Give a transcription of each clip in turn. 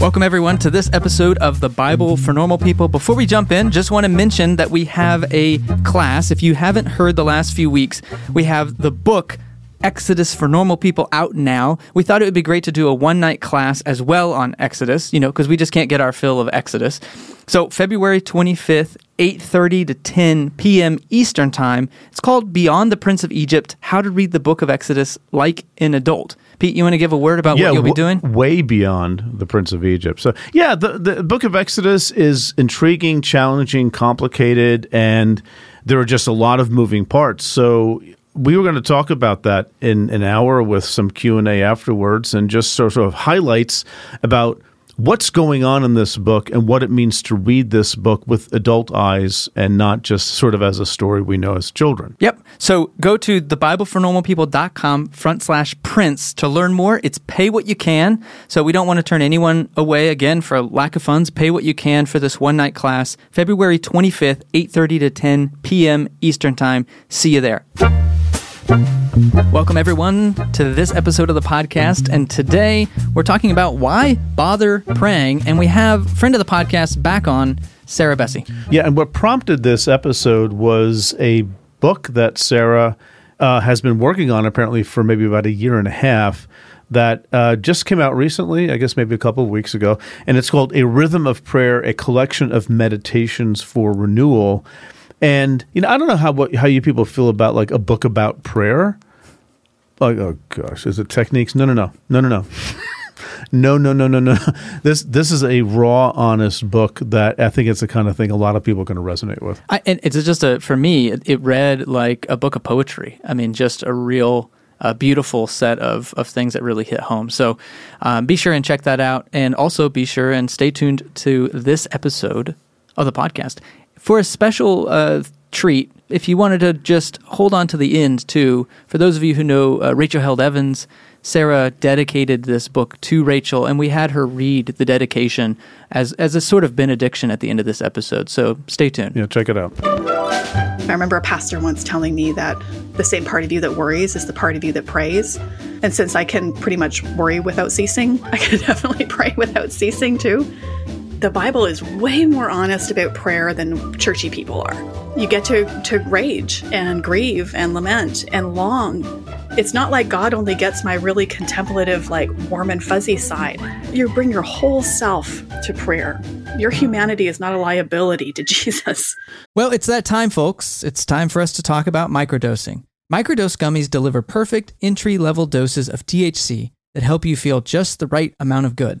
Welcome, everyone, to this episode of the Bible for Normal People. Before we jump in, just want to mention that we have a class. If you haven't heard the last few weeks, we have the book Exodus for Normal People out now. We thought it would be great to do a one night class as well on Exodus, you know, because we just can't get our fill of Exodus. So February 25th, 8:30 to 10 p.m. Eastern Time. It's called Beyond the Prince of Egypt: How to Read the Book of Exodus like an Adult. Pete, you want to give a word about what you'll be doing? W- way beyond the Prince of Egypt. So, yeah, the, the book of Exodus is intriguing, challenging, complicated, and there are just a lot of moving parts. So, we were going to talk about that in an hour with some Q&A afterwards and just sort of highlights about what's going on in this book and what it means to read this book with adult eyes and not just sort of as a story we know as children. Yep. So go to thebiblefornormalpeople.com front slash prince to learn more. It's pay what you can. So we don't want to turn anyone away again for lack of funds. Pay what you can for this one night class, February 25th, 8.30 to 10 p.m. Eastern Time. See you there. Welcome, everyone, to this episode of the podcast. And today we're talking about why bother praying. And we have friend of the podcast back on, Sarah Bessey. Yeah, and what prompted this episode was a book that Sarah uh, has been working on apparently for maybe about a year and a half that uh, just came out recently, I guess maybe a couple of weeks ago. And it's called A Rhythm of Prayer, a collection of meditations for renewal. And you know, I don't know how what, how you people feel about like a book about prayer. Like, oh gosh, is it techniques? No, no, no, no, no, no. no, no, no, no, no. This this is a raw, honest book that I think it's the kind of thing a lot of people are going to resonate with. I, and it's just a for me, it, read like a book of poetry. I mean, just a real a beautiful set of, of things that really hit home. So um, be sure and check that out. And also be sure and stay tuned to this episode of the podcast for a special uh, treat. If you wanted to just hold on to the end, too, for those of you who know uh, Rachel Held Evans, Sarah dedicated this book to Rachel, and we had her read the dedication as, as a sort of benediction at the end of this episode. So stay tuned. Yeah, check it out. I remember a pastor once telling me that the same part of you that worries is the part of you that prays. And since I can pretty much worry without ceasing, I can definitely pray without ceasing too. The Bible is way more honest about prayer than churchy people are. You get to, to rage and grieve and lament and long. It's not like God only gets my really contemplative, like warm and fuzzy side. You bring your whole self to prayer. Your humanity is not a liability to Jesus. Well, it's that time, folks. It's time for us to talk about microdosing. Microdose gummies deliver perfect entry level doses of THC that help you feel just the right amount of good.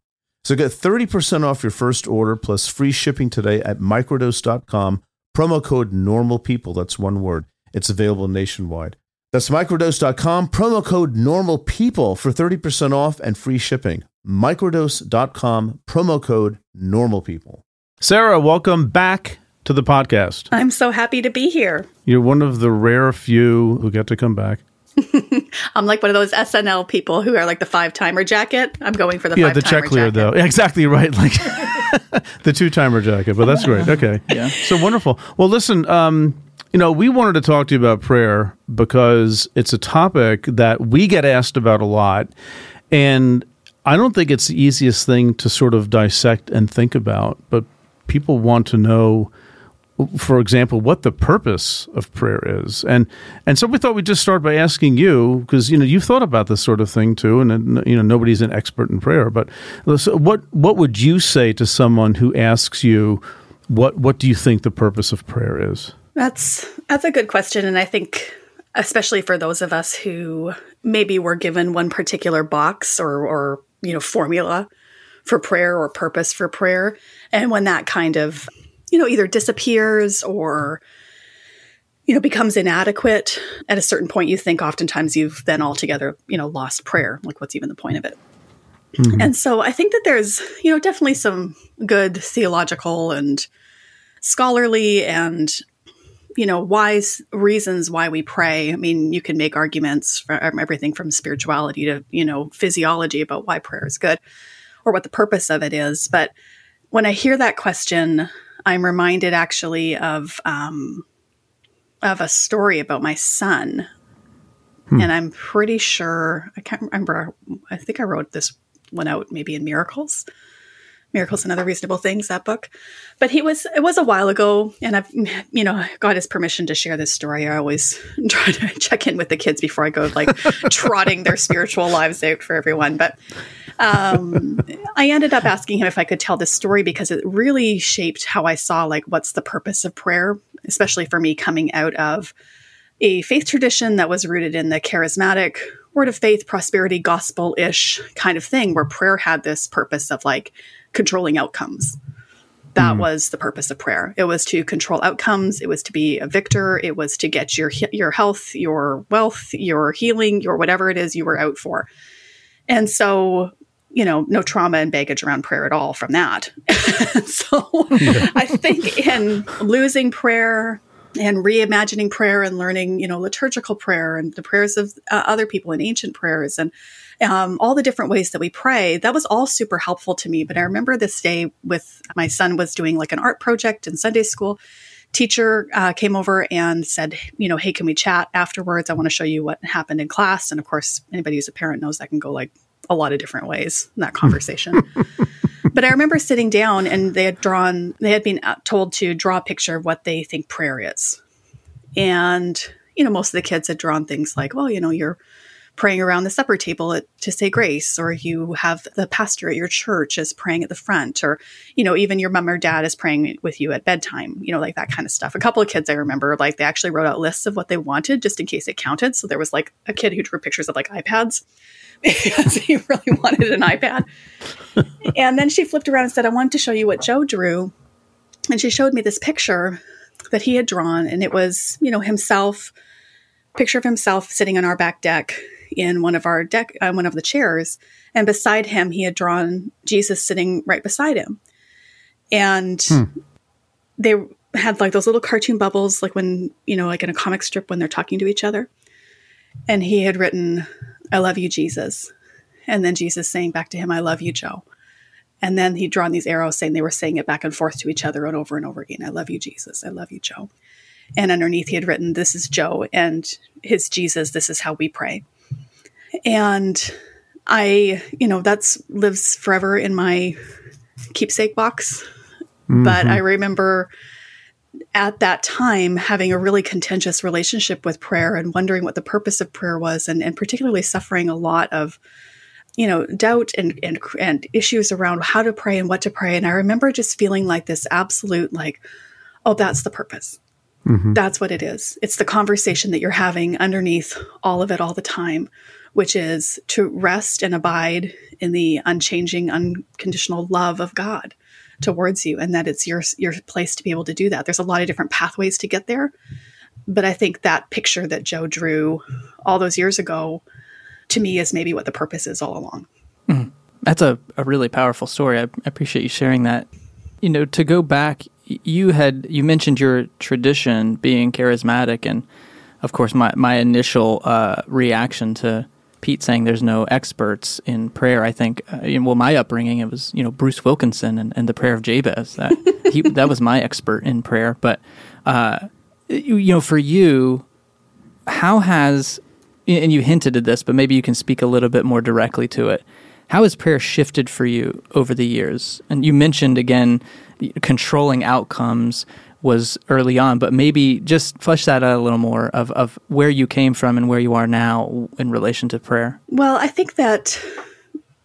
So get 30% off your first order plus free shipping today at microdose.com. Promo code normal people. That's one word. It's available nationwide. That's microdose.com. Promo code normal people for 30% off and free shipping. Microdose.com. Promo code normal people. Sarah, welcome back to the podcast. I'm so happy to be here. You're one of the rare few who get to come back. I'm like one of those SNL people who are like the five timer jacket. I'm going for the yeah, the check clear though. Exactly right, like the two timer jacket. But that's great. Okay, yeah, so wonderful. Well, listen, um, you know, we wanted to talk to you about prayer because it's a topic that we get asked about a lot, and I don't think it's the easiest thing to sort of dissect and think about, but people want to know for example, what the purpose of prayer is, and and so we thought we'd just start by asking you because you know you've thought about this sort of thing too, and you know nobody's an expert in prayer, but uh, so what what would you say to someone who asks you what what do you think the purpose of prayer is? That's that's a good question, and I think especially for those of us who maybe were given one particular box or or you know formula for prayer or purpose for prayer, and when that kind of you know, either disappears or, you know, becomes inadequate at a certain point, you think oftentimes you've then altogether, you know, lost prayer. Like, what's even the point of it? Mm-hmm. And so I think that there's, you know, definitely some good theological and scholarly and you know wise reasons why we pray i mean you can make arguments from everything from spirituality to you know physiology about why prayer is good or what the purpose of it is but when i hear that question i'm reminded actually of um, of a story about my son. Hmm. and i'm pretty sure i can't remember i think i wrote this one out maybe in miracles. Miracles and other reasonable things that book. But he was it was a while ago and i've you know got his permission to share this story. I always try to check in with the kids before i go like trotting their spiritual lives out for everyone. But um, i ended up asking him if i could tell this story because it really shaped how i saw like what's the purpose of prayer especially for me coming out of a faith tradition that was rooted in the charismatic word of faith prosperity gospel ish kind of thing where prayer had this purpose of like controlling outcomes. That mm. was the purpose of prayer. It was to control outcomes. It was to be a victor. It was to get your your health, your wealth, your healing, your whatever it is you were out for. And so, you know, no trauma and baggage around prayer at all from that. so, yeah. I think in losing prayer and reimagining prayer and learning, you know, liturgical prayer and the prayers of uh, other people and ancient prayers and um, all the different ways that we pray. That was all super helpful to me. But I remember this day with my son was doing like an art project in Sunday school. Teacher uh, came over and said, you know, hey, can we chat afterwards? I want to show you what happened in class. And of course, anybody who's a parent knows that can go like a lot of different ways in that conversation. but I remember sitting down and they had drawn, they had been uh, told to draw a picture of what they think prayer is. And, you know, most of the kids had drawn things like, well, you know, you're praying around the supper table at, to say grace, or you have the pastor at your church is praying at the front, or, you know, even your mom or dad is praying with you at bedtime, you know, like that kind of stuff. A couple of kids I remember, like they actually wrote out lists of what they wanted just in case it counted. So there was like a kid who drew pictures of like iPads because he really wanted an iPad. and then she flipped around and said, I wanted to show you what Joe drew. And she showed me this picture that he had drawn, and it was, you know, himself, picture of himself sitting on our back deck in one of our deck, uh, one of the chairs, and beside him he had drawn Jesus sitting right beside him, and hmm. they had like those little cartoon bubbles, like when you know, like in a comic strip when they're talking to each other, and he had written, "I love you, Jesus," and then Jesus saying back to him, "I love you, Joe." And then he'd drawn these arrows saying they were saying it back and forth to each other and over and over again. I love you, Jesus. I love you, Joe. And underneath he had written, This is Joe and his Jesus. This is how we pray. And I, you know, that's lives forever in my keepsake box. Mm-hmm. But I remember at that time having a really contentious relationship with prayer and wondering what the purpose of prayer was and, and particularly suffering a lot of you know doubt and, and and issues around how to pray and what to pray. And i remember just feeling like this absolute like oh that's the purpose. Mm-hmm. that's what it is. It's the conversation that you're having underneath all of it all the time which is to rest and abide in the unchanging, unconditional love of God towards you, and that it's your your place to be able to do that. There's a lot of different pathways to get there, but I think that picture that Joe drew all those years ago, to me, is maybe what the purpose is all along. Mm. That's a, a really powerful story. I, appreciate you sharing that. You know, to go back, you had you mentioned your tradition being charismatic, and of course, my my initial uh, reaction to Pete saying there's no experts in prayer. I think, uh, well, my upbringing it was you know Bruce Wilkinson and, and the prayer of Jabez. That he, that was my expert in prayer. But uh, you, you know, for you, how has and you hinted at this, but maybe you can speak a little bit more directly to it. How has prayer shifted for you over the years? And you mentioned again controlling outcomes was early on, but maybe just flesh that out a little more of, of where you came from and where you are now in relation to prayer. Well, I think that,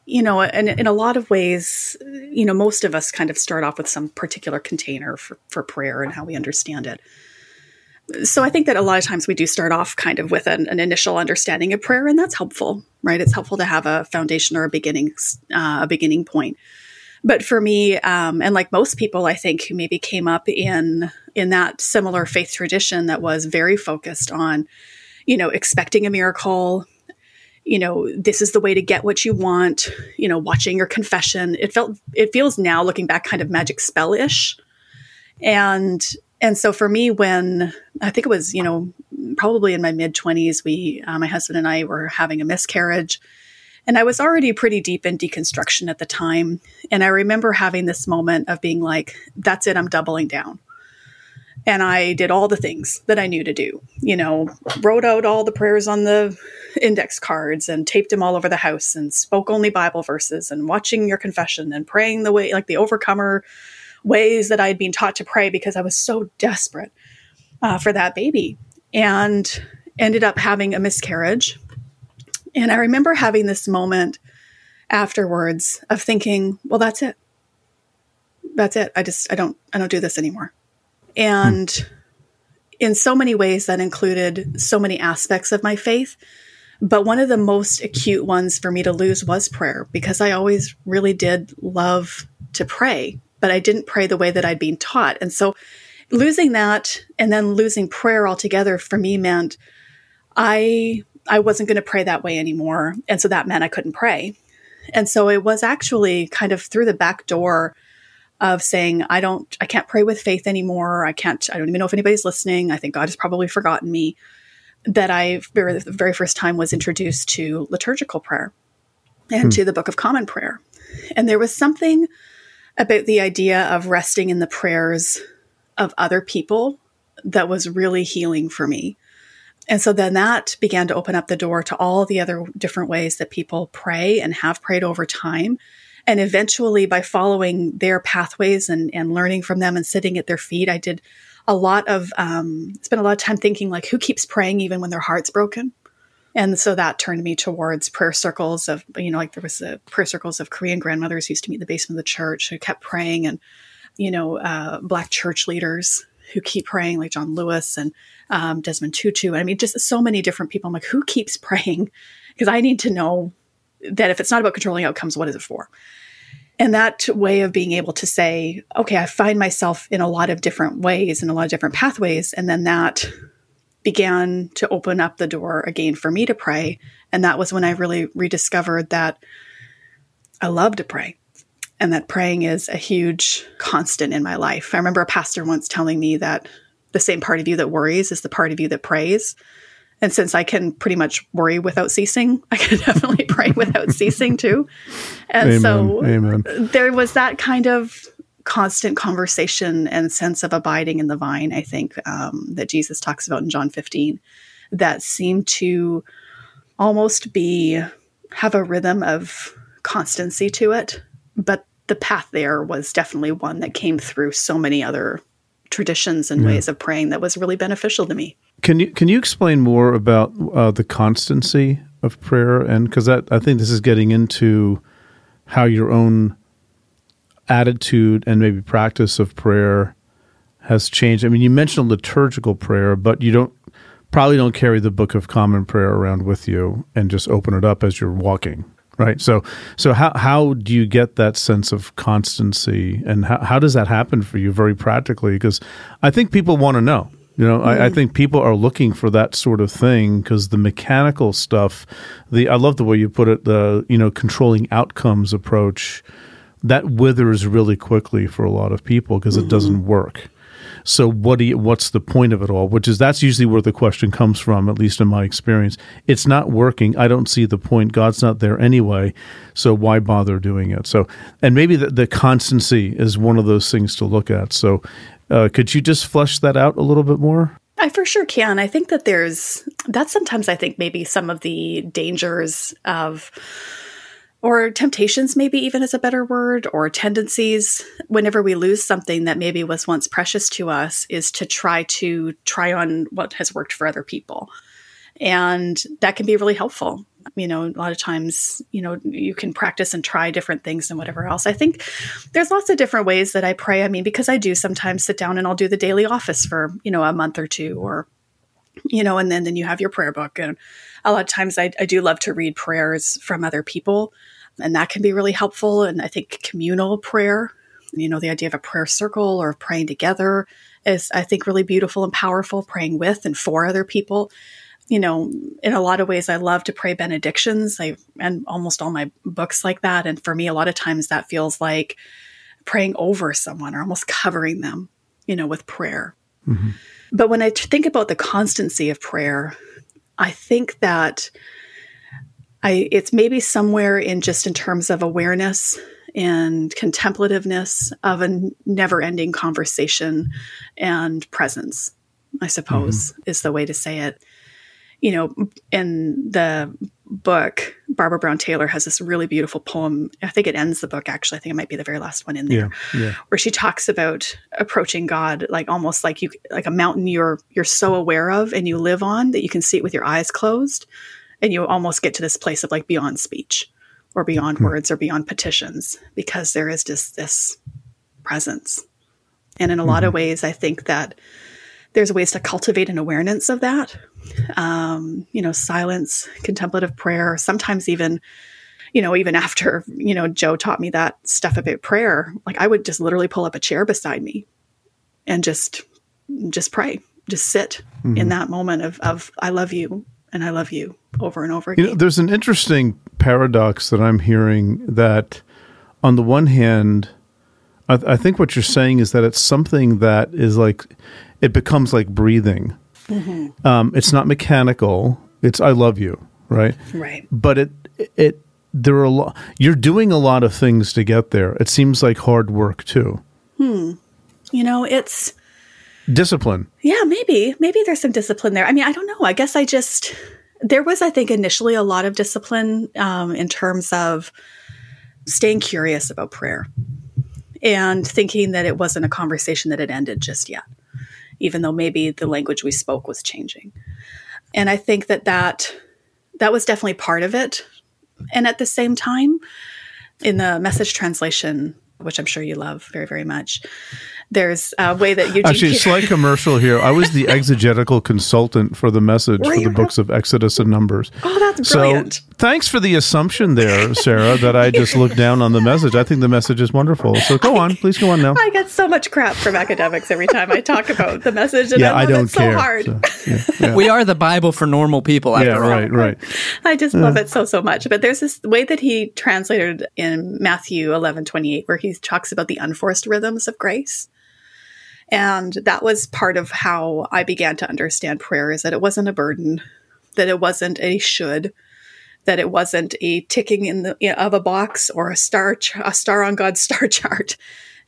you know, in, in a lot of ways, you know, most of us kind of start off with some particular container for, for prayer and how we understand it. So I think that a lot of times we do start off kind of with an, an initial understanding of prayer, and that's helpful, right? It's helpful to have a foundation or a beginning, uh, a beginning point but for me, um, and like most people, I think who maybe came up in in that similar faith tradition that was very focused on, you know, expecting a miracle, you know, this is the way to get what you want, you know, watching your confession. It felt, it feels now looking back kind of magic spell ish. And, and so for me, when I think it was, you know, probably in my mid 20s, we, uh, my husband and I were having a miscarriage. And I was already pretty deep in deconstruction at the time. And I remember having this moment of being like, that's it, I'm doubling down and I did all the things that I knew to do. You know, wrote out all the prayers on the index cards and taped them all over the house and spoke only Bible verses and watching your confession and praying the way, like the overcomer ways that I'd been taught to pray because I was so desperate uh, for that baby and ended up having a miscarriage. And I remember having this moment afterwards of thinking, well, that's it. That's it. I just, I don't, I don't do this anymore. And hmm. in so many ways, that included so many aspects of my faith. But one of the most acute ones for me to lose was prayer because I always really did love to pray, but I didn't pray the way that I'd been taught. And so losing that and then losing prayer altogether for me meant I I wasn't going to pray that way anymore. And so that meant I couldn't pray. And so it was actually kind of through the back door of saying, I don't, I can't pray with faith anymore. I can't, I don't even know if anybody's listening. I think God has probably forgotten me. That I, very, the very first time was introduced to liturgical prayer and hmm. to the Book of Common Prayer. And there was something about the idea of resting in the prayers of other people that was really healing for me. And so then that began to open up the door to all the other different ways that people pray and have prayed over time and eventually, by following their pathways and, and learning from them and sitting at their feet, I did a lot of, um, spent a lot of time thinking, like, who keeps praying even when their heart's broken? And so that turned me towards prayer circles of, you know, like there was a prayer circles of Korean grandmothers who used to meet in the basement of the church who kept praying and, you know, uh, black church leaders who keep praying, like John Lewis and um, Desmond Tutu. I mean, just so many different people. I'm like, who keeps praying? Because I need to know that if it's not about controlling outcomes, what is it for? And that way of being able to say, okay, I find myself in a lot of different ways, in a lot of different pathways. And then that began to open up the door again for me to pray. And that was when I really rediscovered that I love to pray and that praying is a huge constant in my life. I remember a pastor once telling me that the same part of you that worries is the part of you that prays. And since I can pretty much worry without ceasing, I can definitely pray without ceasing too. And Amen. so Amen. there was that kind of constant conversation and sense of abiding in the vine, I think, um, that Jesus talks about in John 15, that seemed to almost be have a rhythm of constancy to it. But the path there was definitely one that came through so many other traditions and yeah. ways of praying that was really beneficial to me. Can you can you explain more about uh, the constancy of prayer? And because that I think this is getting into how your own attitude and maybe practice of prayer has changed. I mean, you mentioned liturgical prayer, but you don't probably don't carry the Book of Common Prayer around with you and just open it up as you're walking, right? So, so how how do you get that sense of constancy, and how how does that happen for you very practically? Because I think people want to know. You know, mm-hmm. I, I, mm-hmm. think people are looking for that sort of thing because the mechanical stuff, the I love the way you put it, the you know controlling outcomes approach, that withers really quickly for a lot of people because mm-hmm. it doesn't work. So what do you, what's the point of it all? Which is that's usually where the question comes from, at least in my experience. It's not working. I don't see the point. God's not there anyway. So why bother doing it? So and maybe the, the constancy is one of those things to look at. So uh, could you just flesh that out a little bit more? I for sure can. I think that there's that's sometimes I think maybe some of the dangers of or temptations maybe even is a better word or tendencies whenever we lose something that maybe was once precious to us is to try to try on what has worked for other people. And that can be really helpful you know, a lot of times, you know, you can practice and try different things and whatever else. I think there's lots of different ways that I pray. I mean, because I do sometimes sit down and I'll do the daily office for, you know, a month or two or, you know, and then, then you have your prayer book. And a lot of times I, I do love to read prayers from other people and that can be really helpful. And I think communal prayer, you know, the idea of a prayer circle or praying together is, I think, really beautiful and powerful, praying with and for other people you know, in a lot of ways, I love to pray benedictions. I and almost all my books like that. And for me, a lot of times that feels like praying over someone or almost covering them, you know, with prayer. Mm-hmm. But when I think about the constancy of prayer, I think that I it's maybe somewhere in just in terms of awareness and contemplativeness of a never-ending conversation and presence. I suppose mm-hmm. is the way to say it you know, in the book, Barbara Brown Taylor has this really beautiful poem. I think it ends the book, actually. I think it might be the very last one in there, yeah, yeah. where she talks about approaching God like almost like you, like a mountain you're you're so aware of and you live on that you can see it with your eyes closed, and you almost get to this place of like beyond speech, or beyond hmm. words, or beyond petitions, because there is just this presence. And in a mm-hmm. lot of mm-hmm. ways, I think that there's ways to cultivate an awareness of that. Um, you know, silence, contemplative prayer, sometimes even, you know, even after, you know, Joe taught me that stuff about prayer, like I would just literally pull up a chair beside me and just just pray, just sit mm-hmm. in that moment of, of I love you and I love you over and over again. You know, there's an interesting paradox that I'm hearing that on the one hand, I, th- I think what you're saying is that it's something that is like it becomes like breathing. Mm-hmm. Um, it's not mechanical. It's I love you, right? Right. But it it there are a lot. You're doing a lot of things to get there. It seems like hard work too. Hmm. You know, it's discipline. Yeah, maybe maybe there's some discipline there. I mean, I don't know. I guess I just there was, I think, initially a lot of discipline um, in terms of staying curious about prayer and thinking that it wasn't a conversation that had ended just yet even though maybe the language we spoke was changing. And I think that that that was definitely part of it. And at the same time, in the message translation, which I'm sure you love very, very much, there's a way that you actually slight commercial here. I was the exegetical consultant for the message Were for the books of Exodus and Numbers. Oh, that's brilliant! So thanks for the assumption there, Sarah, that I just looked down on the message. I think the message is wonderful. So go on, please go on now. I get so much crap from academics every time I talk about the message, and yeah, I, I don't care. So hard. So, yeah, yeah. We are the Bible for normal people. After yeah, right, all. right. I just love it so so much. But there's this way that he translated in Matthew 11, 28, where he talks about the unforced rhythms of grace. And that was part of how I began to understand prayer is that it wasn't a burden, that it wasn't a should, that it wasn't a ticking in the of a box or a star a star on God's star chart.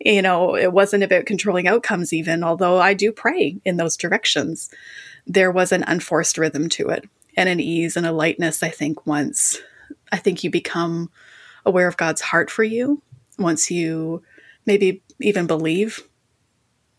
You know, it wasn't about controlling outcomes even, although I do pray in those directions. There was an unforced rhythm to it and an ease and a lightness, I think, once I think you become aware of God's heart for you, once you maybe even believe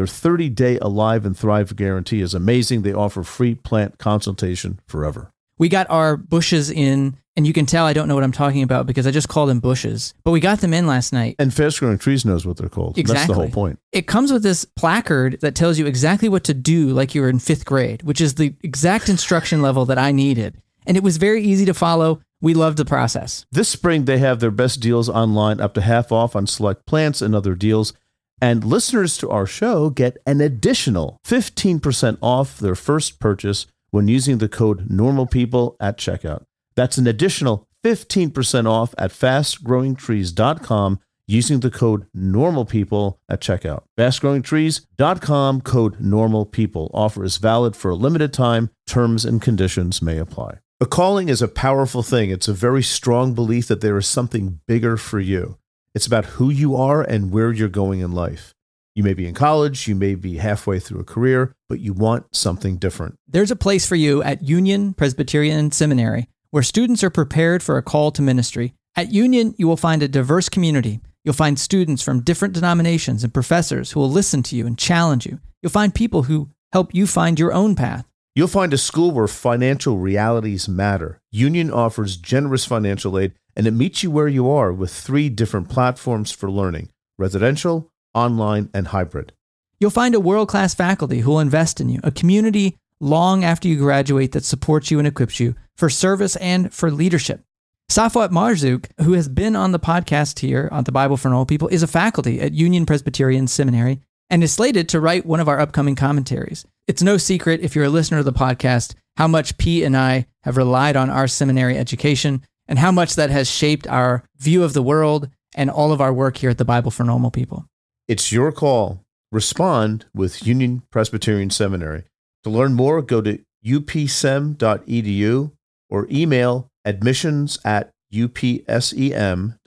their 30 day Alive and Thrive guarantee is amazing. They offer free plant consultation forever. We got our bushes in, and you can tell I don't know what I'm talking about because I just called them bushes. But we got them in last night. And Fast Growing Trees knows what they're called. Exactly. That's the whole point. It comes with this placard that tells you exactly what to do, like you were in fifth grade, which is the exact instruction level that I needed. And it was very easy to follow. We loved the process. This spring, they have their best deals online, up to half off on select plants and other deals. And listeners to our show get an additional 15% off their first purchase when using the code NORMALPEOPLE at checkout. That's an additional 15% off at fastgrowingtrees.com using the code NORMALPEOPLE at checkout. Fastgrowingtrees.com code NORMALPEOPLE. Offer is valid for a limited time. Terms and conditions may apply. A calling is a powerful thing. It's a very strong belief that there is something bigger for you. It's about who you are and where you're going in life. You may be in college, you may be halfway through a career, but you want something different. There's a place for you at Union Presbyterian Seminary where students are prepared for a call to ministry. At Union, you will find a diverse community. You'll find students from different denominations and professors who will listen to you and challenge you. You'll find people who help you find your own path. You'll find a school where financial realities matter. Union offers generous financial aid and it meets you where you are with three different platforms for learning residential, online, and hybrid. You'll find a world class faculty who will invest in you, a community long after you graduate that supports you and equips you for service and for leadership. Safwat Marzouk, who has been on the podcast here on the Bible for Normal People, is a faculty at Union Presbyterian Seminary and is slated to write one of our upcoming commentaries. It's no secret, if you're a listener to the podcast, how much Pete and I have relied on our seminary education and how much that has shaped our view of the world and all of our work here at the Bible for Normal People. It's your call. Respond with Union Presbyterian Seminary. To learn more, go to upsem.edu or email admissions at upsem.edu.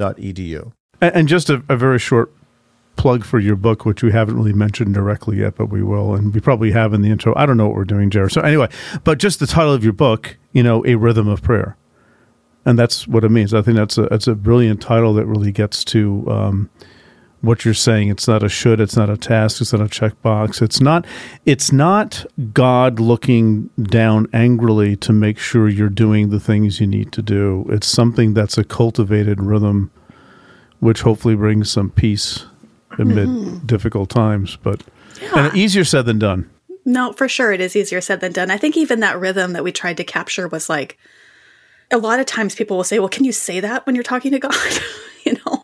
And, and just a, a very short plug for your book, which we haven't really mentioned directly yet, but we will, and we probably have in the intro. I don't know what we're doing, Jared. So anyway, but just the title of your book, you know, a rhythm of prayer, and that's what it means. I think that's a that's a brilliant title that really gets to um, what you're saying. It's not a should. It's not a task. It's not a checkbox. It's not. It's not God looking down angrily to make sure you're doing the things you need to do. It's something that's a cultivated rhythm, which hopefully brings some peace amid mm-hmm. difficult times. But yeah. and easier said than done. No, for sure, it is easier said than done. I think even that rhythm that we tried to capture was like a lot of times people will say, "Well, can you say that when you're talking to God?" you know,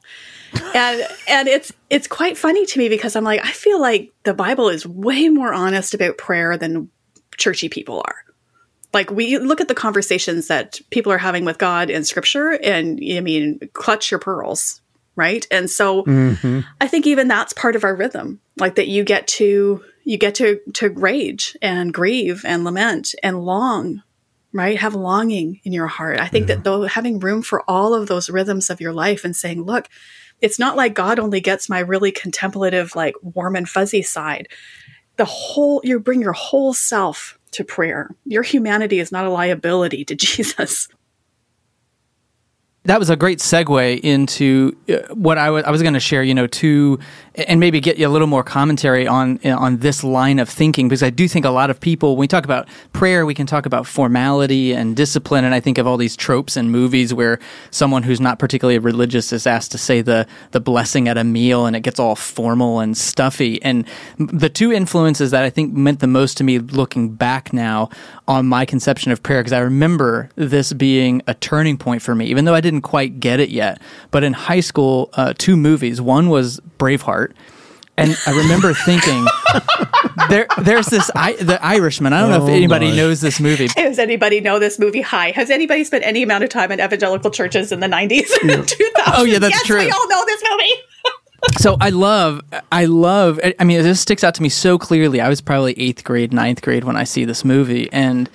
and and it's it's quite funny to me because I'm like, I feel like the Bible is way more honest about prayer than churchy people are. Like we look at the conversations that people are having with God in Scripture, and I mean, clutch your pearls, right? And so, mm-hmm. I think even that's part of our rhythm, like that you get to you get to to rage and grieve and lament and long right? Have longing in your heart. I think yeah. that though having room for all of those rhythms of your life and saying, look, it's not like God only gets my really contemplative, like warm and fuzzy side. The whole, you bring your whole self to prayer. Your humanity is not a liability to Jesus that was a great segue into uh, what I, was going to share, you know, to and maybe get you a little more commentary on on this line of thinking because I do think a lot of people when we talk about prayer, we can talk about formality and discipline, and I think of all these tropes in movies where someone who's not particularly religious is asked to say the the blessing at a meal, and it gets all formal and stuffy. And the two influences that I think meant the most to me, looking back now on my conception of prayer, because I remember this being a turning point for me, even though I didn't didn't quite get it yet. But in high school, uh, two movies. One was Braveheart. And I remember thinking, there, there's this, I, the Irishman. I don't know if oh anybody my. knows this movie. Does anybody know this movie? Hi. Has anybody spent any amount of time in evangelical churches in the 90s and 2000s? Oh, yeah, that's yes, true. We all know this movie. so I love, I love, I mean, this sticks out to me so clearly. I was probably eighth grade, ninth grade when I see this movie. And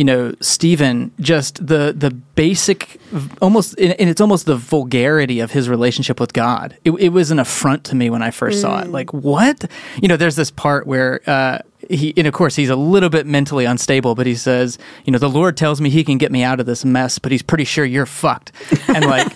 you know, Stephen, just the the basic, almost, and it's almost the vulgarity of his relationship with God. It, it was an affront to me when I first mm. saw it. Mm. Like, what? You know, there's this part where uh, he, and of course, he's a little bit mentally unstable, but he says, you know, the Lord tells me he can get me out of this mess, but he's pretty sure you're fucked. And like,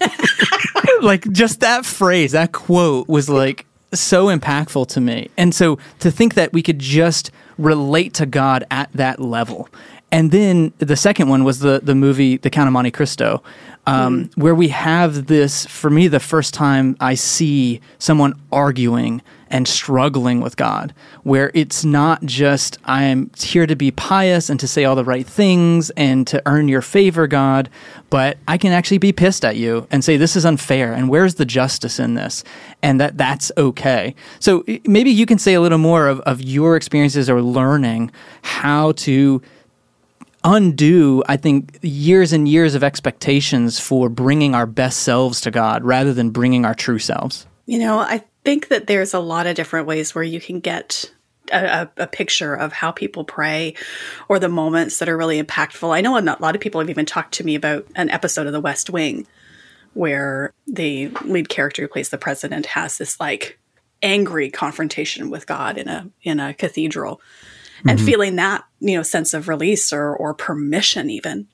like just that phrase, that quote was like so impactful to me. And so to think that we could just relate to God at that level and then the second one was the the movie The Count of Monte Cristo, um, mm. where we have this. For me, the first time I see someone arguing and struggling with God, where it's not just I'm here to be pious and to say all the right things and to earn your favor, God, but I can actually be pissed at you and say this is unfair and where's the justice in this, and that that's okay. So maybe you can say a little more of, of your experiences or learning how to undo, I think, years and years of expectations for bringing our best selves to God rather than bringing our true selves? You know, I think that there's a lot of different ways where you can get a, a, picture of how people pray or the moments that are really impactful. I know a lot of people have even talked to me about an episode of The West Wing where the lead character who plays the president has this like angry confrontation with God in a in a cathedral and mm-hmm. feeling that, you know, sense of release or, or permission even.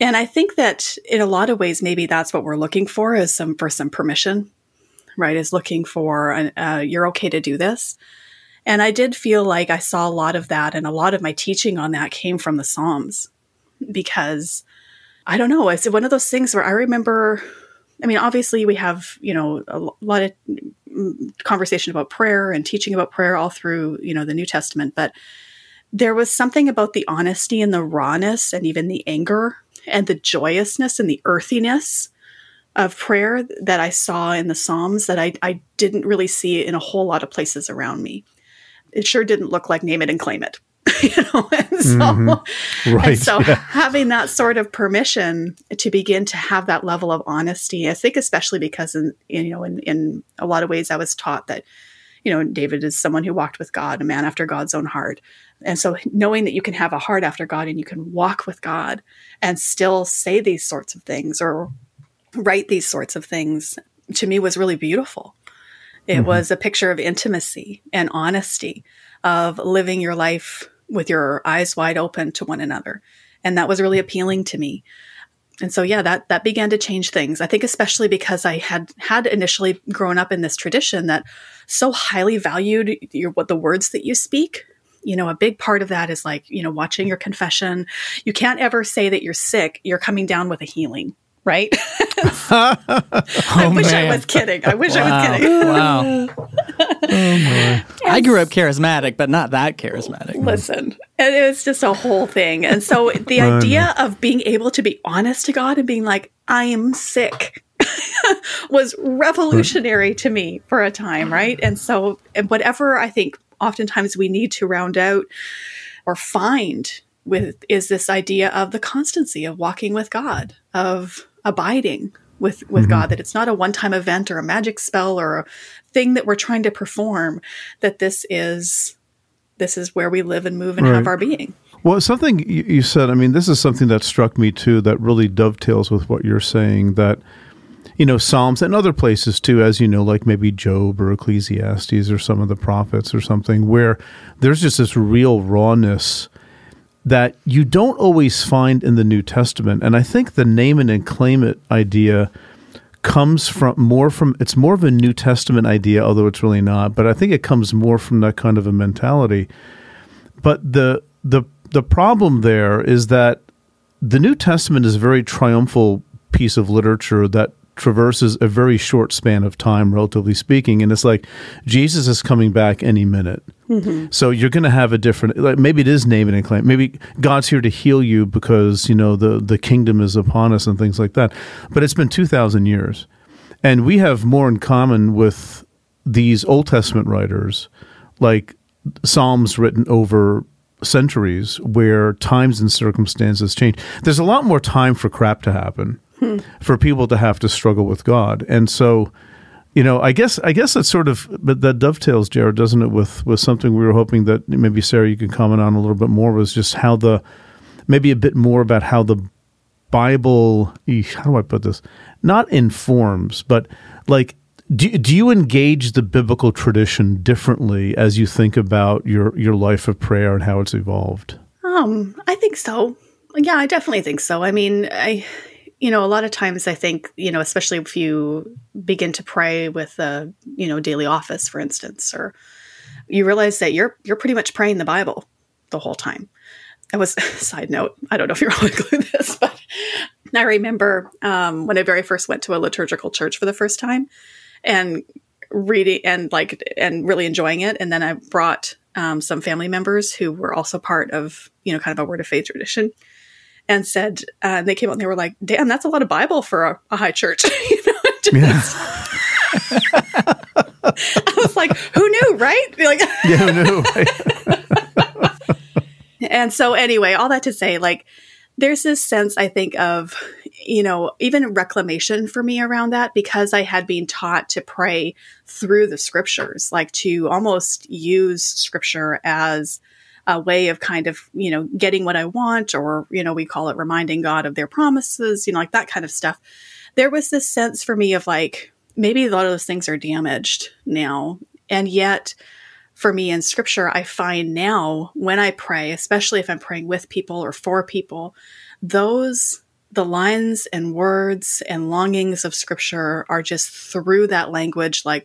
And I think that in a lot of ways, maybe that's what we're looking for is some, for some permission, right? Is looking for, an, uh, you're okay to do this. And I did feel like I saw a lot of that, and a lot of my teaching on that came from the Psalms because I don't know. It's one of those things where I remember. I mean, obviously, we have you know a lot of conversation about prayer and teaching about prayer all through you know the New Testament, but there was something about the honesty and the rawness and even the anger and the joyousness and the earthiness of prayer that I saw in the Psalms that I, I didn't really see in a whole lot of places around me. It sure didn't look like name it and claim it. you know, and so, mm-hmm. right, and so yeah. having that sort of permission to begin to have that level of honesty, I think, especially because in, in you know, in, in a lot of ways, I was taught that, you know, David is someone who walked with God, a man after God's own heart. And so knowing that you can have a heart after God and you can walk with God and still say these sorts of things or write these sorts of things to me was really beautiful. It mm-hmm. was a picture of intimacy and honesty of living your life with your eyes wide open to one another. And that was really appealing to me. And so yeah, that that began to change things. I think especially because I had had initially grown up in this tradition that so highly valued your what the words that you speak you know, a big part of that is like, you know, watching your confession. You can't ever say that you're sick. You're coming down with a healing, right? oh, I wish man. I was kidding. I wish wow. I was kidding. wow. oh, I grew up charismatic, but not that charismatic. Listen, and it was just a whole thing. And so the idea of being able to be honest to God and being like, I am sick. was revolutionary to me for a time, right? And so, and whatever I think oftentimes we need to round out or find with is this idea of the constancy of walking with God, of abiding with with mm-hmm. God that it's not a one-time event or a magic spell or a thing that we're trying to perform that this is this is where we live and move and right. have our being. Well, something you said, I mean, this is something that struck me too that really dovetails with what you're saying that you know, Psalms and other places too, as you know, like maybe Job or Ecclesiastes or some of the prophets or something, where there's just this real rawness that you don't always find in the New Testament. And I think the name it and claim it idea comes from more from it's more of a New Testament idea, although it's really not. But I think it comes more from that kind of a mentality. But the the the problem there is that the New Testament is a very triumphal piece of literature that traverses a very short span of time, relatively speaking. And it's like Jesus is coming back any minute. Mm-hmm. So you're going to have a different, like maybe it is name and claim. Maybe God's here to heal you because, you know, the, the kingdom is upon us and things like that. But it's been 2,000 years. And we have more in common with these Old Testament writers, like Psalms written over centuries where times and circumstances change. There's a lot more time for crap to happen hmm. for people to have to struggle with God. And so, you know, I guess I guess that's sort of but that dovetails, Jared, doesn't it, with with something we were hoping that maybe Sarah you could comment on a little bit more was just how the maybe a bit more about how the Bible how do I put this? Not informs, but like do, do you engage the biblical tradition differently as you think about your, your life of prayer and how it's evolved? Um, I think so. Yeah, I definitely think so. I mean, I you know, a lot of times I think, you know, especially if you begin to pray with a, you know, daily office, for instance, or you realize that you're you're pretty much praying the Bible the whole time. I was side note, I don't know if you're all include this, but I remember um, when I very first went to a liturgical church for the first time and reading and like and really enjoying it. And then I brought um, some family members who were also part of, you know, kind of a word of faith tradition and said, uh, and they came out and they were like, damn, that's a lot of Bible for a, a high church. you know, I was like, who knew, right? Like, yeah, who knew? and so, anyway, all that to say, like, there's this sense, I think, of, you know, even reclamation for me around that because I had been taught to pray through the scriptures, like to almost use scripture as a way of kind of, you know, getting what I want, or, you know, we call it reminding God of their promises, you know, like that kind of stuff. There was this sense for me of like, maybe a lot of those things are damaged now. And yet, for me in scripture, I find now when I pray, especially if I'm praying with people or for people, those the lines and words and longings of scripture are just through that language like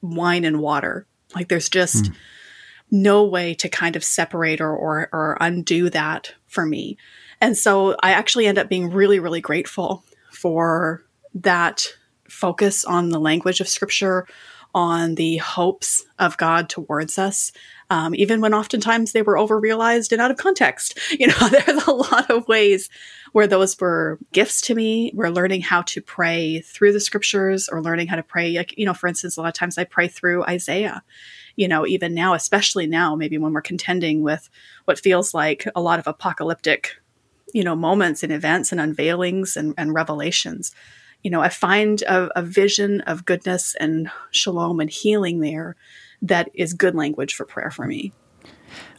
wine and water. Like there's just mm no way to kind of separate or, or, or undo that for me. And so I actually end up being really, really grateful for that focus on the language of scripture, on the hopes of God towards us, um, even when oftentimes they were overrealized and out of context. You know, there's a lot of ways where those were gifts to me. We're learning how to pray through the scriptures or learning how to pray. Like, you know, for instance, a lot of times I pray through Isaiah. You know, even now, especially now, maybe when we're contending with what feels like a lot of apocalyptic, you know, moments and events and unveilings and, and revelations you know, I find a, a, vision of goodness and shalom and healing there that is good language for prayer for me.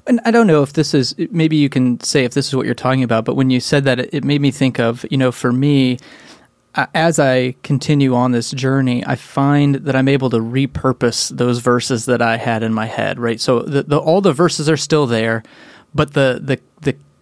And I don't know if this is, maybe you can say if this is what you're talking about, but when you said that, it, it made me think of, you know, for me, Uh, as I continue on this journey, I find that I'm able to repurpose those verses that I had in my head, right? So the, the, all the verses are still there, but the, the,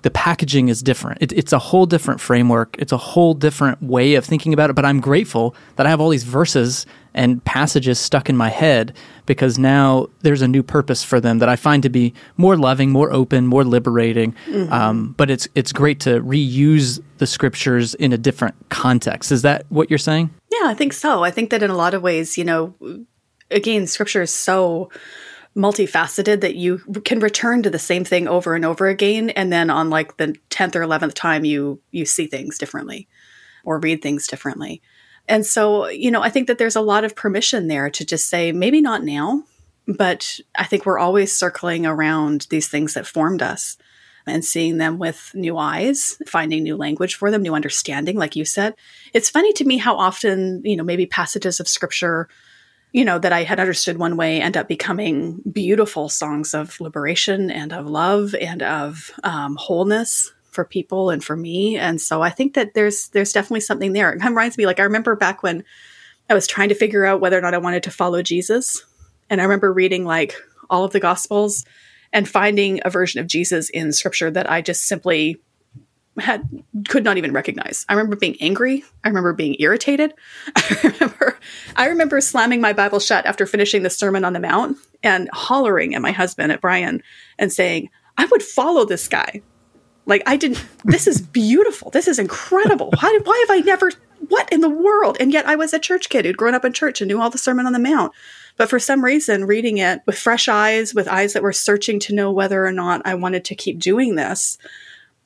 the packaging is different. It, it's a whole different framework. It's a whole different way of thinking about it. But I'm grateful that I have all these verses and passages stuck in my head because now there's a new purpose for them that I find to be more loving, more open, more liberating. Mm-hmm. Um, but it's it's great to reuse the scriptures in a different context. Is that what you're saying? Yeah, I think so. I think that in a lot of ways, you know, again, scripture is so multifaceted that you can return to the same thing over and over again and then on like the 10th or 11th time you you see things differently or read things differently and so you know i think that there's a lot of permission there to just say maybe not now but i think we're always circling around these things that formed us and seeing them with new eyes, finding new language for them, new understanding, like you said. It's funny to me how often, you know, maybe passages of scripture you know, that I had understood one way end up becoming beautiful songs of liberation and of love and of um, wholeness for people and for me. And so I think that there's there's definitely something there. It reminds me, like I remember back when I was trying to figure out whether or not I wanted to follow Jesus, and I remember reading like all of the Gospels and finding a version of Jesus in Scripture that I just simply had could not even recognize. I remember being angry. I remember being irritated. I remember I remember slamming my Bible shut after finishing the Sermon on the Mount and hollering at my husband at Brian and saying, "I would follow this guy." Like I didn't this is beautiful. This is incredible. Why why have I never what in the world? And yet I was a church kid who'd grown up in church and knew all the Sermon on the Mount. But for some reason, reading it with fresh eyes, with eyes that were searching to know whether or not I wanted to keep doing this,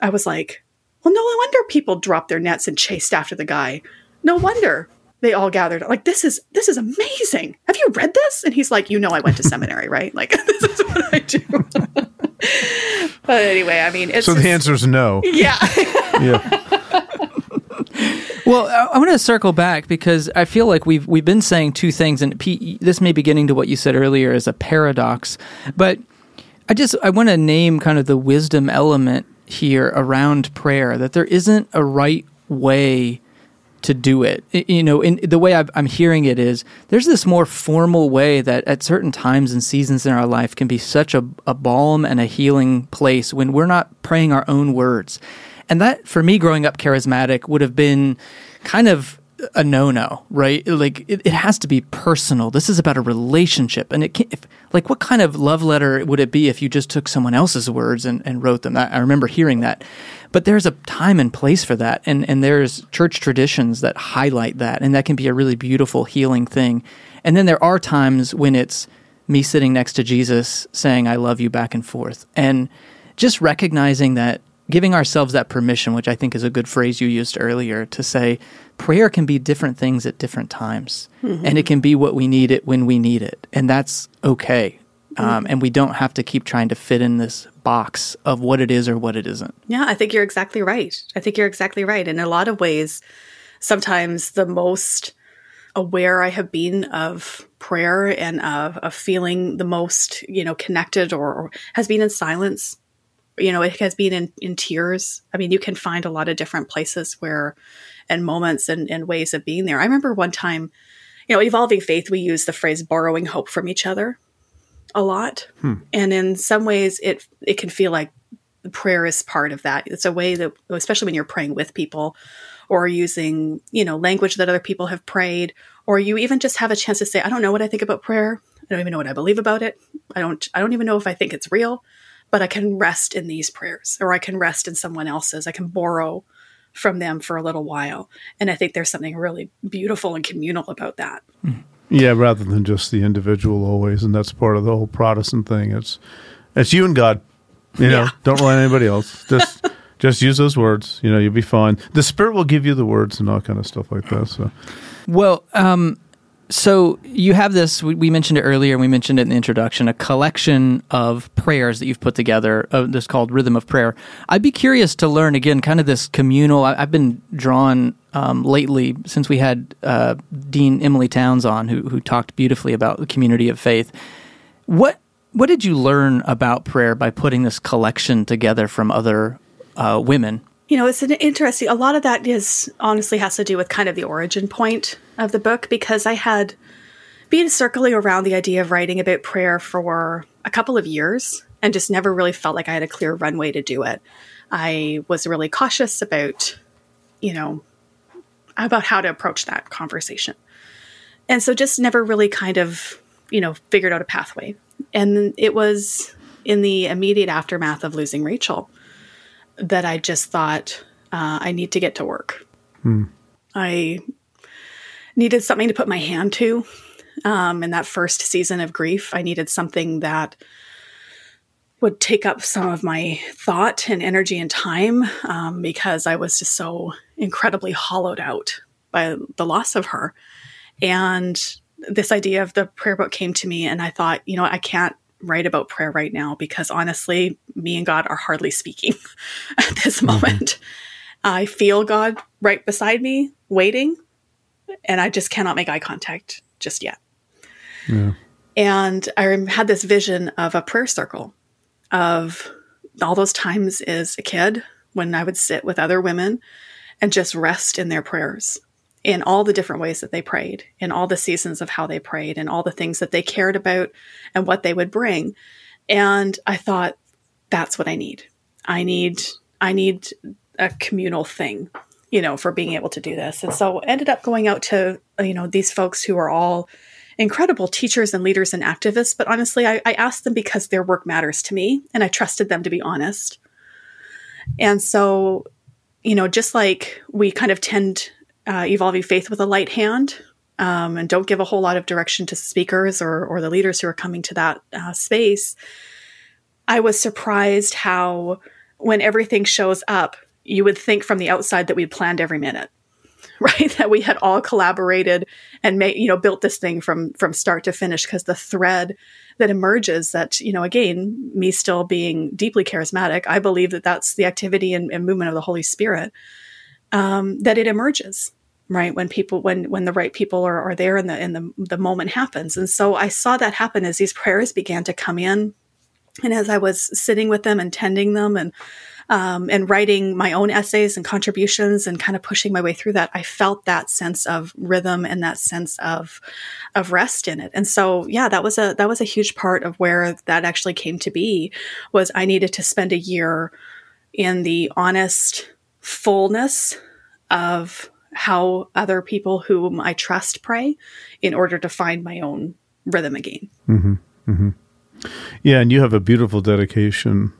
I was like, well, no wonder people dropped their nets and chased after the guy. No wonder they all gathered. Like this is this is amazing. Have you read this? And he's like, you know, I went to seminary, right? Like this is what I do. but anyway, I mean, so the answer is no. Yeah. yeah. Well, I, want to circle back because I feel like we've we've been saying two things, and P, this may be getting to what you said earlier as a paradox, but I just I want to name kind of the wisdom element here around prayer that there isn't a right way to do it. You know, in the way i am hearing it is there's this more formal way that at certain times and seasons in our life can be such a, a balm and a healing place when we're not praying our own words. And that, for me, growing up charismatic, would have been kind of a no-no, right? Like it, it has to be personal. This is about a relationship, and it can, if, like what kind of love letter would it be if you just took someone else's words and, and wrote them? I, I remember hearing that, but there's a time and place for that, and and there's church traditions that highlight that, and that can be a really beautiful healing thing. And then there are times when it's me sitting next to Jesus saying "I love you" back and forth, and just recognizing that giving ourselves that permission, which I think is a good phrase you used earlier, to say prayer can be different things at different times, mm-hmm. and it can be what we need it when we need it, and that's okay. Um, mm-hmm. and we don't have to keep trying to fit in this box of what it is or what it isn't. Yeah, I think you're exactly right. I think you're exactly right. In a lot of ways, sometimes the most aware I have been of prayer and of, of feeling the most, you know, connected or, or has been in silence you know, it has been in, in tears. I mean, you can find a lot of different places where, and moments and, and ways of being there. I remember one time, you know, evolving faith, we use the phrase borrowing hope from each other a lot. Hmm. And in some ways, it, it can feel like prayer is part of that. It's a way that, especially when you're praying with people or using, you know, language that other people have prayed, or you even just have a chance to say, I don't know what I think about prayer. I don't even know what I believe about it. I don't I don't even know if I think it's real, but I can rest in these prayers or I can rest in someone else's. I can borrow from them for a little while. And I think there's something really beautiful and communal about that. Yeah, rather than just the individual always, and that's part of the whole Protestant thing. It's it's you and God. You know, Yeah. don't rely on anybody else. Just just use those words. You know, you'll be fine. The Spirit will give you the words and all kind of stuff like that. So Well, um, so you have this. We, mentioned it earlier. We mentioned it in the introduction. A collection of prayers that you've put together. Uh, this called Rhythm of Prayer. I'd be curious to learn again, kind of this communal. I, I've been drawn um, lately since we had uh, Dean Emilie Townes on, who who talked beautifully about the community of faith. What what did you learn about prayer by putting this collection together from other uh, women? You know, it's an interesting. A lot of that is honestly has to do with kind of the origin point of the book because I had been circling around the idea of writing about prayer for a couple of years and just never really felt like I had a clear runway to do it. I was really cautious about, you know, about how to approach that conversation. And so just never really kind of, you know, figured out a pathway. And it was in the immediate aftermath of losing Rachel that I just thought uh, I need to get to work. I needed something to put my hand to. Um, in that first season of grief, I needed something that would take up some of my thought and energy and time um, because I was just so incredibly hollowed out by the loss of her. And this idea of the prayer book came to me, and I thought, you know, I can't write about prayer right now because honestly, me and God are hardly speaking at this mm-hmm. moment. I feel God right beside me, waiting, and I just cannot make eye contact just yet. Yeah. And I had this vision of a prayer circle of all those times as a kid when I would sit with other women and just rest in their prayers in all the different ways that they prayed, in all the seasons of how they prayed, and all the things that they cared about and what they would bring. And I thought, that's what I need. I need, I need a communal thing, you know, for being able to do this. And so ended up going out to, you know, these folks who are all incredible teachers and leaders and activists. But honestly, I, I asked them because their work matters to me and I trusted them to be honest. And so, you know, just like we kind of tend uh, evolving faith with a light hand um, and don't give a whole lot of direction to speakers or, or the leaders who are coming to that uh, space, I was surprised how when everything shows up, you would think from the outside that we'd planned every minute right? That we had all collaborated and made you know built this thing from from start to finish because the thread that emerges that you know again me still being deeply charismatic i believe that that's the activity and, and movement of the holy spirit um, that it emerges right when people when when the right people are, are there and the and the, the moment happens and so i saw that happen as these prayers began to come in and as i was sitting with them and tending them and um, and writing my own essays and contributions and kind of pushing my way through that, I felt that sense of rhythm and that sense of of rest in it. And so, yeah, that was a that was a huge part of where that actually came to be. Was I needed to spend a year in the honest fullness of how other people whom I trust pray in order to find my own rhythm again. Mm-hmm. Mm-hmm. Yeah, and you have a beautiful dedication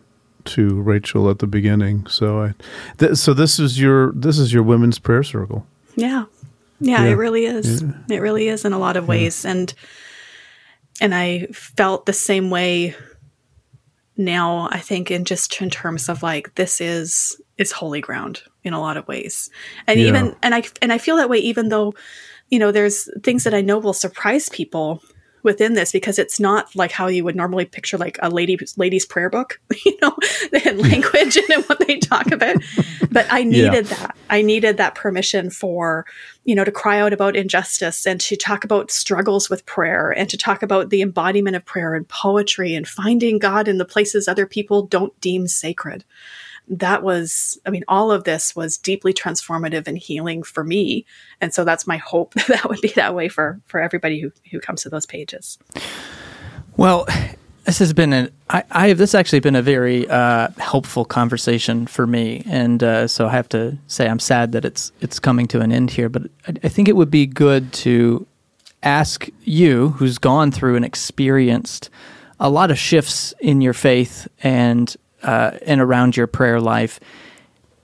to Rachel at the beginning. So I, th- so this is your this is your women's prayer circle. Yeah. Yeah, Yeah. it really is. It really is in a lot of ways. And and I felt the same way now, I think in just in terms of like this is is holy ground in a lot of ways. And Yeah. even and I and I feel that way even though, you know, there's things that I know will surprise people within this because it's not like how you would normally picture like a lady lady's prayer book, you know, and language and what they talk about. But I needed that. I needed that permission for, you know, to cry out about injustice and to talk about struggles with prayer and to talk about the embodiment of prayer and poetry and finding God in the places other people don't deem sacred. That was, I mean, all of this was deeply transformative and healing for me. And so that's my hope that that would be that way for, for everybody who, who comes to those pages. Well, this has been an I, I have this actually been a very uh, helpful conversation for me, and uh, so I have to say I'm sad that it's it's coming to an end here. But I, I think it would be good to ask you, who's gone through and experienced a lot of shifts in your faith and uh, and around your prayer life.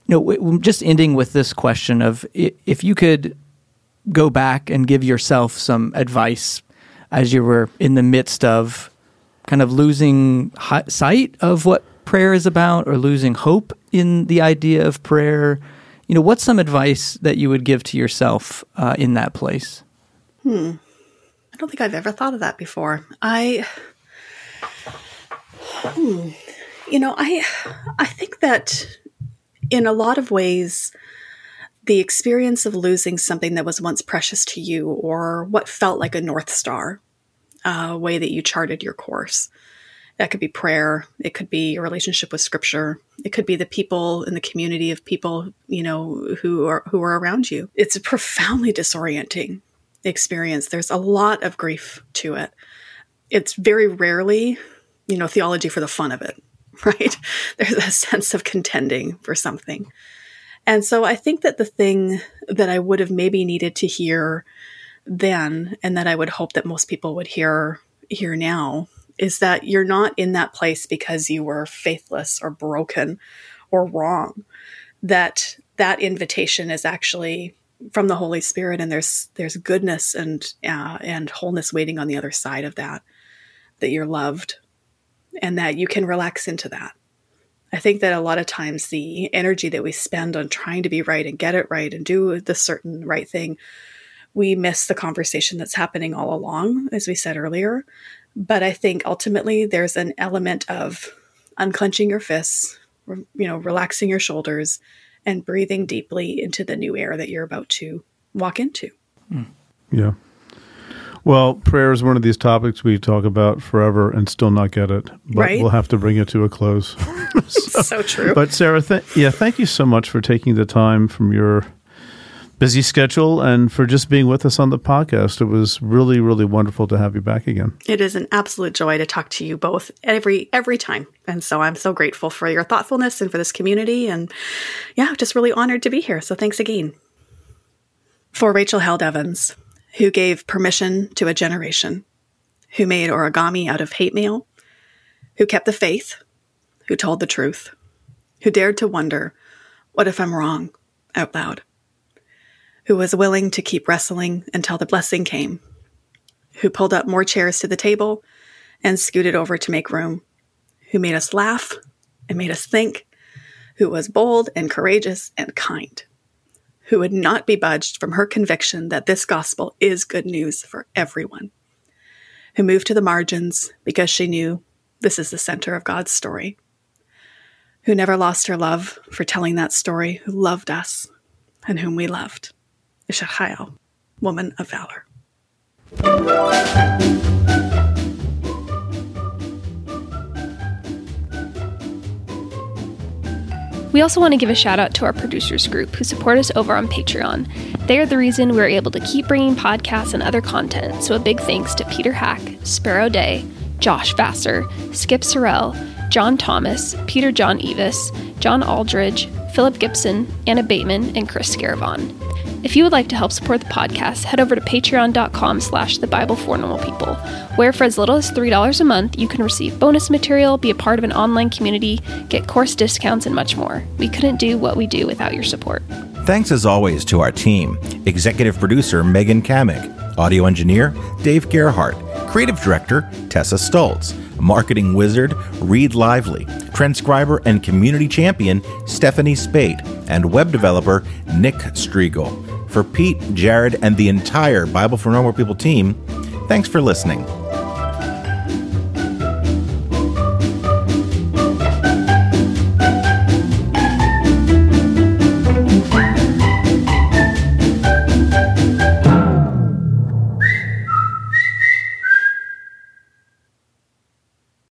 You know, just ending with this question of if you could go back and give yourself some advice as you were in the midst of kind of losing sight of what prayer is about or losing hope in the idea of prayer you know what's some advice that you would give to yourself uh, in that place? Hmm. I don't think i've ever thought of that before. I hmm, you know i i think that in a lot of ways the experience of losing something that was once precious to you or what felt like a north star a way that you charted your course that could be prayer it could be a relationship with scripture it could be the people in the community of people you know who are who are around you. It's a profoundly disorienting experience. There's a lot of grief to it. It's very rarely you know theology for the fun of it right there's a sense of contending for something and so I think that the thing that I would have maybe needed to hear then, and that I would hope that most people would hear hear now, is that you're not in that place because you were faithless or broken or wrong. That that invitation is actually from the Holy Spirit, and there's there's goodness and uh, and wholeness waiting on the other side of that. That you're loved, and that you can relax into that I think that a lot of times the energy that we spend on trying to be right and get it right and do the certain right thing, we miss the conversation that's happening all along, as we said earlier. But I think ultimately there's an element of unclenching your fists, you know, relaxing your shoulders, and breathing deeply into the new air that you're about to walk into. Yeah. Well, prayer is one of these topics we talk about forever and still not get it. But right? we'll have to bring it to a close. so, so, true. But Sarah, th- yeah, thank you so much for taking the time from your busy schedule and for just being with us on the podcast. It was really, really wonderful to have you back again. It is an absolute joy to talk to you both every every time. And so I'm so grateful for your thoughtfulness and for this community and yeah, just really honored to be here. So thanks again. For Rachel Held Evans who gave permission to a generation, who made origami out of hate mail, who kept the faith, who told the truth, who dared to wonder, what if I'm wrong, out loud, who was willing to keep wrestling until the blessing came, who pulled up more chairs to the table and scooted over to make room, who made us laugh and made us think, who was bold and courageous and kind who would not be budged from her conviction that this gospel is good news for everyone, who moved to the margins because she knew this is the center of God's story, who never lost her love for telling that story, who loved us and whom we loved. Eshet chayil, woman of valor. We also want to give a shout out to our producers group who support us over on Patreon. They are the reason we're able to keep bringing podcasts and other content, so a big thanks to Peter Hack, Sparrow Day, Josh Vassar, Skip Sorrell, John Thomas, Peter John Evis, John Aldridge, Philip Gibson, Anna Bateman, and Chris Scaravon. If you would like to help support the podcast, head over to patreon.com slash the Bible for Normal People, where for as little as $3 a month, you can receive bonus material, be a part of an online community, get course discounts, and much more. We couldn't do what we do without your support. Thanks as always to our team executive producer Megan Cammack, audio engineer Dave Gerhardt, creative director Tessa Stultz, marketing wizard Reed Lively, transcriber and community champion Stephanie Speight, and web developer Nick Striegel. For Pete, Jared, and the entire Bible for Normal People team, thanks for listening.